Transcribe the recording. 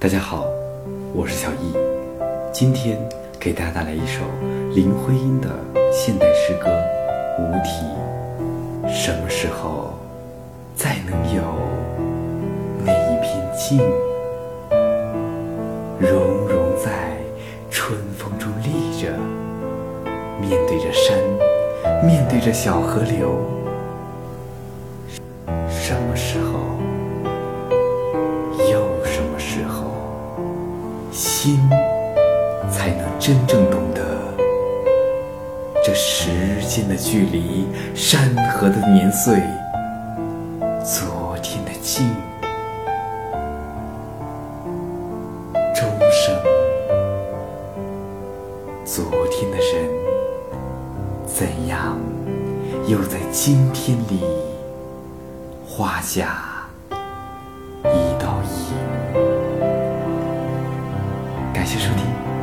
大家好，我是小易，今天给大家带来一首林徽因的现代诗歌《无题》。什么时候再能有那一片静，融融在春风中立着，面对着山，面对着小河流？什么时候？心才能真正懂得这时间的距离、山河的年岁、昨天的静？钟声，昨天的人，怎样又在今天里画下？感谢收听。